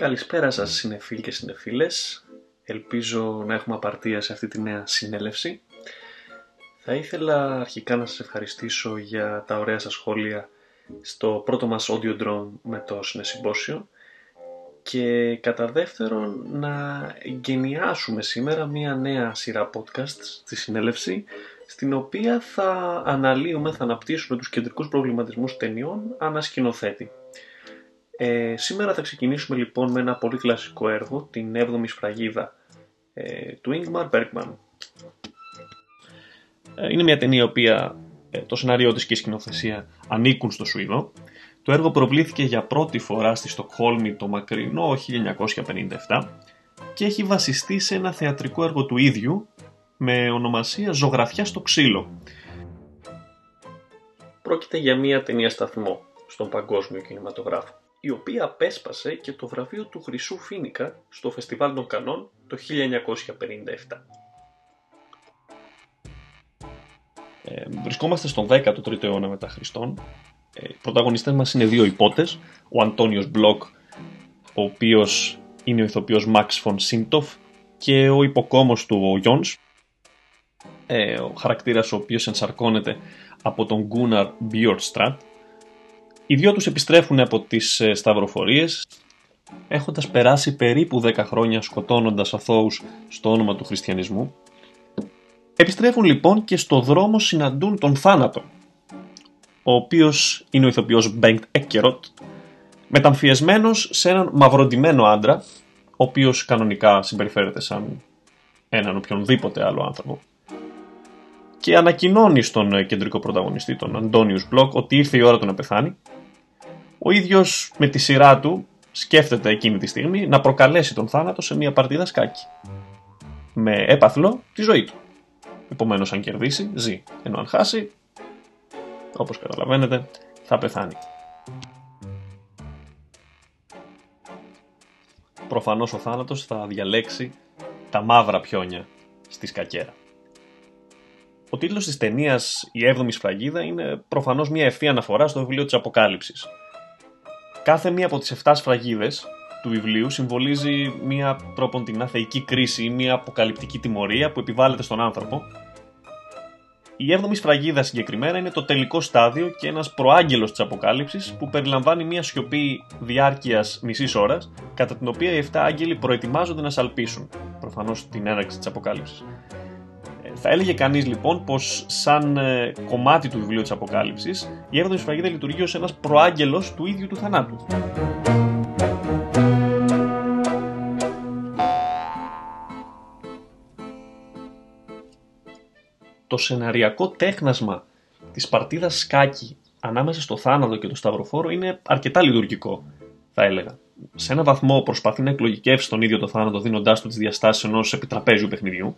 Καλησπέρα σας συνεφίλ και συνεφίλες. Ελπίζω να έχουμε απαρτία σε αυτή τη νέα συνέλευση. Θα ήθελα αρχικά να σας ευχαριστήσω για τα ωραία σας σχόλια στο πρώτο μας audio drone με το συνεσυμπόσιο και κατά δεύτερον να εγκαινιάσουμε σήμερα μία νέα σειρά podcast στη συνέλευση στην οποία θα αναλύουμε, θα αναπτύσσουμε τους κεντρικούς προβληματισμούς ταινιών ανασκηνοθέτη. Ε, σήμερα θα ξεκινήσουμε λοιπόν με ένα πολύ κλασικό έργο, την 7η σφραγίδα ε, του Ingmar Bergman. Ε, είναι μια ταινία η οποία ε, το σενάριό της και η σκηνοθεσία ανήκουν στο Σουηδό. Το έργο προβλήθηκε για πρώτη φορά στη Στοκχόλμη το μακρινό 1957 και έχει βασιστεί σε ένα θεατρικό έργο του ίδιου με ονομασία «Ζωγραφιά στο ξύλο». Πρόκειται για μια ταινία σταθμό στον παγκόσμιο κινηματογράφο η οποία απέσπασε και το βραβείο του Χρυσού Φίνικα στο Φεστιβάλ των Κανών το 1957. Ε, βρισκόμαστε στον 13ο αιώνα μετά Χριστόν. Ε, οι πρωταγωνιστές μας είναι δύο υπότες. Ο Αντώνιος Μπλοκ, ο οποίος είναι ο ηθοποιός Μαξ Φον Σίντοφ και ο υποκόμος του ο Γιόνς, ε, ο χαρακτήρας ο οποίος ενσαρκώνεται από τον Γκούναρ Μπιορτστρατ, οι δυο τους επιστρέφουν από τις ε, σταυροφορίες, έχοντας περάσει περίπου 10 χρόνια σκοτώνοντας αθώους στο όνομα του χριστιανισμού. Επιστρέφουν λοιπόν και στο δρόμο συναντούν τον θάνατο, ο οποίος είναι ο ηθοποιός Μπέγκτ Έκκεροτ, μεταμφιεσμένος σε έναν μαυροντημένο άντρα, ο οποίος κανονικά συμπεριφέρεται σαν έναν οποιονδήποτε άλλο άνθρωπο και ανακοινώνει στον ε, κεντρικό πρωταγωνιστή, τον Αντώνιους Μπλοκ, ότι ήρθε η ώρα του να πεθάνει ο ίδιος με τη σειρά του σκέφτεται εκείνη τη στιγμή να προκαλέσει τον θάνατο σε μια παρτίδα σκάκι. Με έπαθλο τη ζωή του. Επομένως, αν κερδίσει, ζει. Ενώ αν χάσει, όπως καταλαβαίνετε, θα πεθάνει. Προφανώς ο θάνατος θα διαλέξει τα μαύρα πιόνια στη σκακέρα. Ο τίτλος της ταινίας «Η 7η σφραγίδα» είναι προφανώς μια ευθεία αναφορά στο βιβλίο της Αποκάλυψης, Κάθε μία από τις 7 σφραγίδες του βιβλίου συμβολίζει μία τρόπον την αθεϊκή κρίση ή μία αποκαλυπτική τιμωρία που επιβάλλεται στον άνθρωπο. Η 7η σφραγίδα συγκεκριμένα είναι το τελικό στάδιο και ένας προάγγελος της αποκάλυψης που περιλαμβάνει μία σιωπή διάρκειας μισής ώρας κατά την οποία οι 7 άγγελοι προετοιμάζονται να σαλπίσουν, προφανώς την έναρξη της αποκάλυψης. Θα έλεγε κανείς λοιπόν πως σαν ε, κομμάτι του βιβλίου της Αποκάλυψης η 7η σφραγίδα λειτουργεί ως ένας προάγγελος του ίδιου του θανάτου. Το σεναριακό τέχνασμα της παρτίδας σκάκι ανάμεσα στο θάνατο και το σταυροφόρο είναι αρκετά λειτουργικό, θα έλεγα. Σε ένα βαθμό προσπαθεί να εκλογικεύσει τον ίδιο το θάνατο δίνοντάς του τις διαστάσεις ενός επιτραπέζιου παιχνιδιού,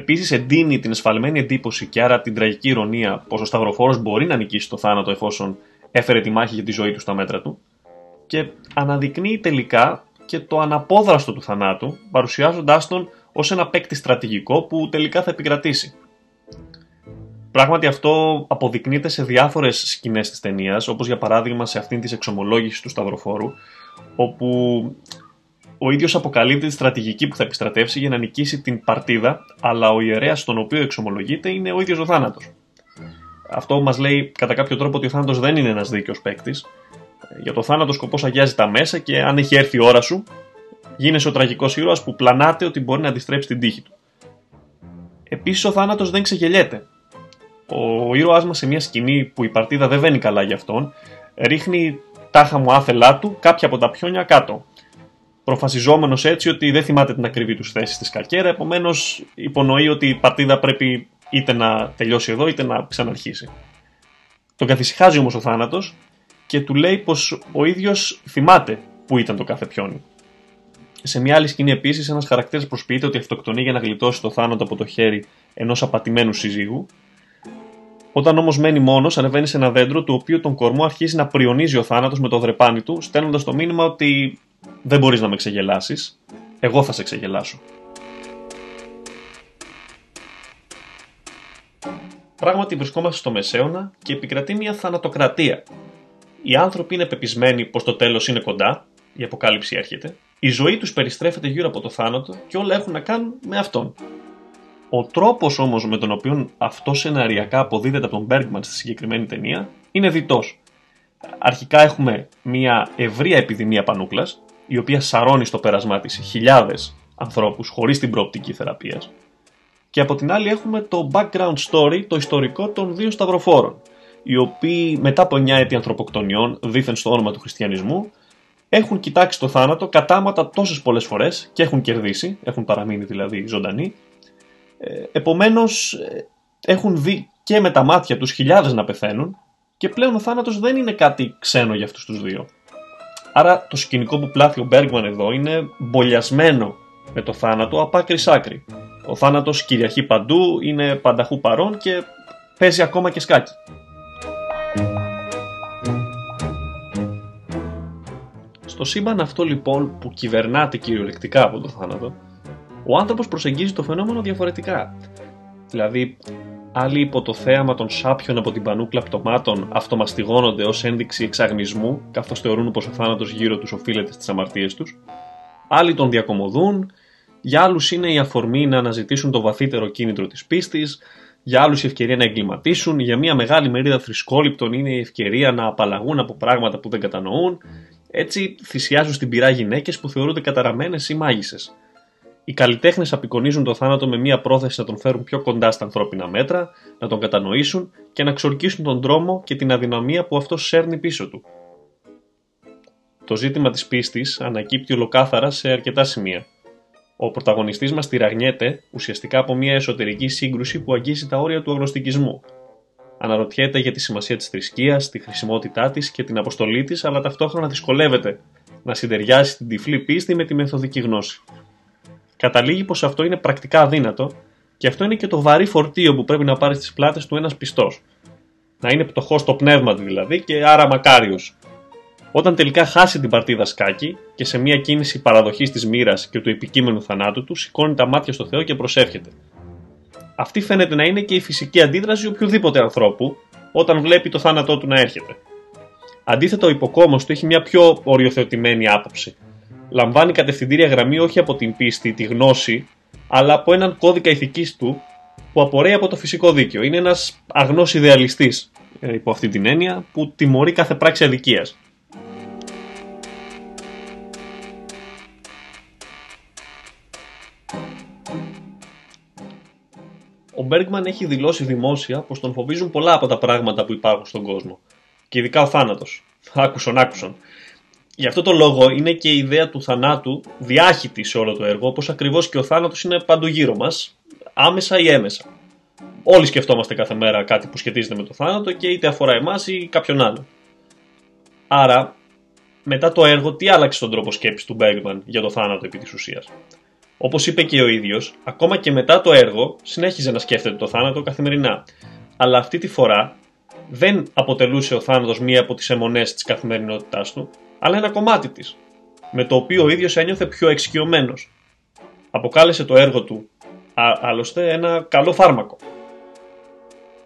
Επίσης, εντείνει την εσφαλμένη εντύπωση και άρα την τραγική ηρωνία πως ο Σταυροφόρος μπορεί να νικήσει το θάνατο εφόσον έφερε τη μάχη για τη ζωή του στα μέτρα του. Και αναδεικνύει τελικά και το αναπόδραστο του θανάτου, παρουσιάζοντάς τον ως ένα παίκτη στρατηγικό που τελικά θα επικρατήσει. Πράγματι αυτό αποδεικνύεται σε διάφορες σκηνές της ταινίας, όπως για παράδειγμα σε αυτήν της εξομολόγησης του Σταυροφόρου, όπου ο ίδιος αποκαλύπτει τη στρατηγική που θα επιστρατεύσει για να νικήσει την παρτίδα, αλλά ο ιερέας στον οποίο εξομολογείται είναι ο ίδιος ο θάνατος. Αυτό μας λέει κατά κάποιο τρόπο ότι ο θάνατος δεν είναι ένας δίκαιος παίκτης. Για το θάνατο σκοπός αγιάζει τα μέσα και αν έχει έρθει η ώρα σου, γίνεσαι ο τραγικός ήρωας που πλανάται ότι μπορεί να αντιστρέψει την τύχη του. Επίσης ο θάνατος δεν ξεγελιέται. Ο ήρωάς μας σε μια σκηνή που η παρτίδα δεν βαίνει καλά για αυτόν, ρίχνει τάχα μου άθελά του κάποια από τα πιόνια κάτω προφασιζόμενος έτσι ότι δεν θυμάται την ακριβή τους θέση στη σκακέρα, επομένως υπονοεί ότι η παρτίδα πρέπει είτε να τελειώσει εδώ είτε να ξαναρχίσει. Τον καθησυχάζει όμως ο θάνατος και του λέει πως ο ίδιος θυμάται που ήταν το κάθε πιόνι. Σε μια άλλη σκηνή επίσης, ένας χαρακτήρας προσποιείται ότι αυτοκτονεί για να γλιτώσει το θάνατο από το χέρι ενός απατημένου συζύγου. Όταν όμως μένει μόνος, ανεβαίνει σε ένα δέντρο του οποίου τον κορμό αρχίζει να πριονίζει ο θάνατος με το δρεπάνι του, στέλνοντας το μήνυμα ότι δεν μπορείς να με ξεγελάσεις. Εγώ θα σε ξεγελάσω. Πράγματι βρισκόμαστε στο Μεσαίωνα και επικρατεί μια θανατοκρατία. Οι άνθρωποι είναι πεπισμένοι πως το τέλος είναι κοντά η αποκάλυψη έρχεται, η ζωή τους περιστρέφεται γύρω από το θάνατο και όλα έχουν να κάνουν με αυτόν. Ο τρόπος όμως με τον οποίο αυτό σεναριακά αποδίδεται από τον Bergman στη συγκεκριμένη ταινία είναι διτός. Αρχικά έχουμε μια ευρεία επιδημία πανούκλας, η οποία σαρώνει στο πέρασμά της χιλιάδες ανθρώπους χωρίς την προοπτική θεραπείας. Και από την άλλη έχουμε το background story, το ιστορικό των δύο σταυροφόρων, οι οποίοι μετά από 9 έτη ανθρωποκτονιών, δίθεν στο όνομα του χριστιανισμού, έχουν κοιτάξει το θάνατο κατάματα τόσες πολλές φορές και έχουν κερδίσει, έχουν παραμείνει δηλαδή ζωντανοί. Ε, Επομένως, ε, έχουν δει και με τα μάτια τους χιλιάδες να πεθαίνουν και πλέον ο θάνατος δεν είναι κάτι ξένο για αυτούς τους δύο. Άρα το σκηνικό που πλάθει ο Μπέργκμαν εδώ είναι μπολιασμένο με το θάνατο από άκρη άκρη. Ο θάνατος κυριαρχεί παντού, είναι πανταχού παρόν και παίζει ακόμα και σκάκι. Στο σύμπαν αυτό λοιπόν που κυβερνάται κυριολεκτικά από το θάνατο, ο άνθρωπος προσεγγίζει το φαινόμενο διαφορετικά. Δηλαδή, άλλοι υπό το θέαμα των σάπιων από την πανούκλα πτωμάτων αυτομαστιγώνονται ως ένδειξη εξαγνισμού, καθώς θεωρούν πως ο θάνατος γύρω τους οφείλεται στις αμαρτίες τους. Άλλοι τον διακομωδούν, για άλλους είναι η αφορμή να αναζητήσουν το βαθύτερο κίνητρο της πίστης, για άλλους η ευκαιρία να εγκληματίσουν, για μια μεγάλη μερίδα θρησκόληπτων είναι η ευκαιρία να απαλλαγούν από πράγματα που δεν κατανοούν, έτσι θυσιάζουν στην πυρά γυναίκες που θεωρούνται καταραμένες ή μάγισσες. Οι καλλιτέχνες απεικονίζουν το θάνατο με μια πρόθεση να τον φέρουν πιο κοντά στα ανθρώπινα μέτρα, να τον κατανοήσουν και να ξορκίσουν τον τρόμο και την αδυναμία που αυτός σέρνει πίσω του. Το ζήτημα της πίστης ανακύπτει ολοκάθαρα σε αρκετά σημεία. Ο πρωταγωνιστής μας τυραγνιέται ουσιαστικά από μια εσωτερική σύγκρουση που αγγίζει τα όρια του αγνωστικισμού. Αναρωτιέται για τη σημασία της θρησκείας, τη χρησιμότητά της και την αποστολή της, αλλά ταυτόχρονα δυσκολεύεται να συντεριάσει την τυφλή πίστη με τη μεθοδική γνώση. Καταλήγει πως αυτό είναι πρακτικά αδύνατο και αυτό είναι και το βαρύ φορτίο που πρέπει να πάρεις στις πλάτες του ένας πιστός. Να είναι πτωχός στο πνεύμα του δηλαδή και άρα μακάριος, όταν τελικά χάσει την παρτίδα σκάκι και σε μια κίνηση παραδοχής της μοίρας και του επικείμενου θανάτου του, σηκώνει τα μάτια στο Θεό και προσεύχεται. Αυτή φαίνεται να είναι και η φυσική αντίδραση οποιοδήποτε ανθρώπου όταν βλέπει το θάνατό του να έρχεται. Αντίθετα, ο υποκόμος του έχει μια πιο οριοθετημένη άποψη. Λαμβάνει κατευθυντήρια γραμμή όχι από την πίστη, τη γνώση, αλλά από έναν κώδικα ηθικής του που απορρέει από το φυσικό δίκαιο. Είναι ένας αγνός ιδεαλιστής, ε, υπό αυτή την έννοια, που τιμωρεί κάθε πράξη αδικίας. ο Μπέργκμαν έχει δηλώσει δημόσια πως τον φοβίζουν πολλά από τα πράγματα που υπάρχουν στον κόσμο. Και ειδικά ο θάνατος. Άκουσον, άκουσον. Γι' αυτό το λόγο είναι και η ιδέα του θανάτου διάχυτη σε όλο το έργο, όπως ακριβώς και ο θάνατος είναι παντού γύρω μας, άμεσα ή έμεσα. Όλοι σκεφτόμαστε κάθε μέρα κάτι που σχετίζεται με το θάνατο και είτε αφορά εμάς ή κάποιον άλλο. Άρα, μετά το έργο, τι άλλαξε τον τρόπο σκέψης του Μπέργκμαν για το θάνατο επί της ουσίας; Όπως είπε και ο ίδιος, ακόμα και μετά το έργο συνέχιζε να σκέφτεται το θάνατο καθημερινά. Αλλά αυτή τη φορά δεν αποτελούσε ο θάνατος μία από τις αιμονές της καθημερινότητάς του, αλλά ένα κομμάτι της, με το οποίο ο ίδιος ένιωθε πιο εξοικειωμένος. Αποκάλεσε το έργο του, άλλωστε, ένα καλό φάρμακο.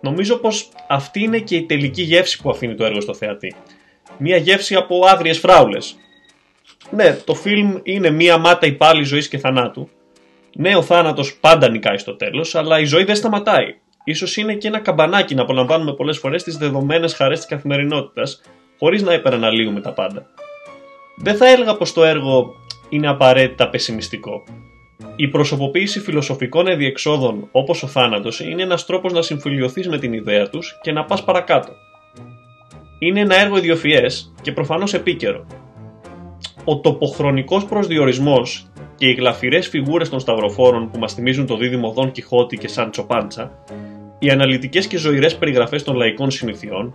Νομίζω πως αυτή είναι και η τελική γεύση που αφήνει το έργο στο θεατή. Μία γεύση από άγριες φράουλες, ναι, το φιλμ είναι μία μάτα πάλι ζωής και θανάτου. Ναι, ο θάνατος πάντα νικάει στο τέλος, αλλά η ζωή δεν σταματάει. σω είναι και ένα καμπανάκι να απολαμβάνουμε πολλές φορές τις δεδομένες χαρές της καθημερινότητας, χωρίς να υπεραναλύουμε τα πάντα. Δεν θα έλεγα πως το έργο είναι απαραίτητα πεσημιστικό. Η προσωποποίηση φιλοσοφικών εδιεξόδων όπως ο θάνατος είναι ένας τρόπος να συμφιλειωθείς με την ιδέα τους και να πας παρακάτω. Είναι ένα έργο ιδιοφιέ και προφανώς επίκαιρο, ο τοποχρονικός προσδιορισμός και οι γλαφυρές φιγούρες των σταυροφόρων που μας θυμίζουν το δίδυμο Δον Κιχώτη και Σάντσο Πάντσα, οι αναλυτικές και ζωηρές περιγραφές των λαϊκών συνηθιών,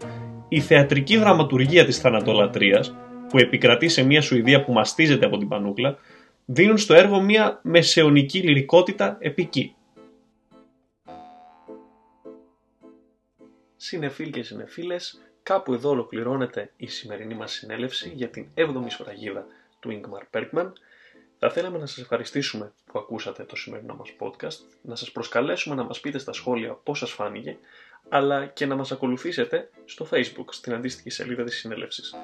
η θεατρική δραματουργία της θανατολατρείας, που επικρατεί σε μια Σουηδία που μαστίζεται από την πανούκλα, δίνουν στο έργο μια μεσαιωνική λυρικότητα επική. Συνεφίλ και συνεφίλες, Κάπου εδώ ολοκληρώνεται η σημερινή μας συνέλευση για την 7η σφραγίδα του Ingmar Bergman. Θα θέλαμε να σας ευχαριστήσουμε που ακούσατε το σημερινό μας podcast, να σας προσκαλέσουμε να μας πείτε στα σχόλια πώς σας φάνηκε, αλλά και να μας ακολουθήσετε στο facebook, στην αντίστοιχη σελίδα της συνέλευσης.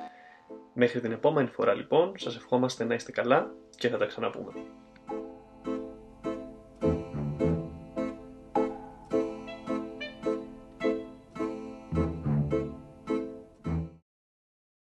Μέχρι την επόμενη φορά λοιπόν, σας ευχόμαστε να είστε καλά και θα τα ξαναπούμε.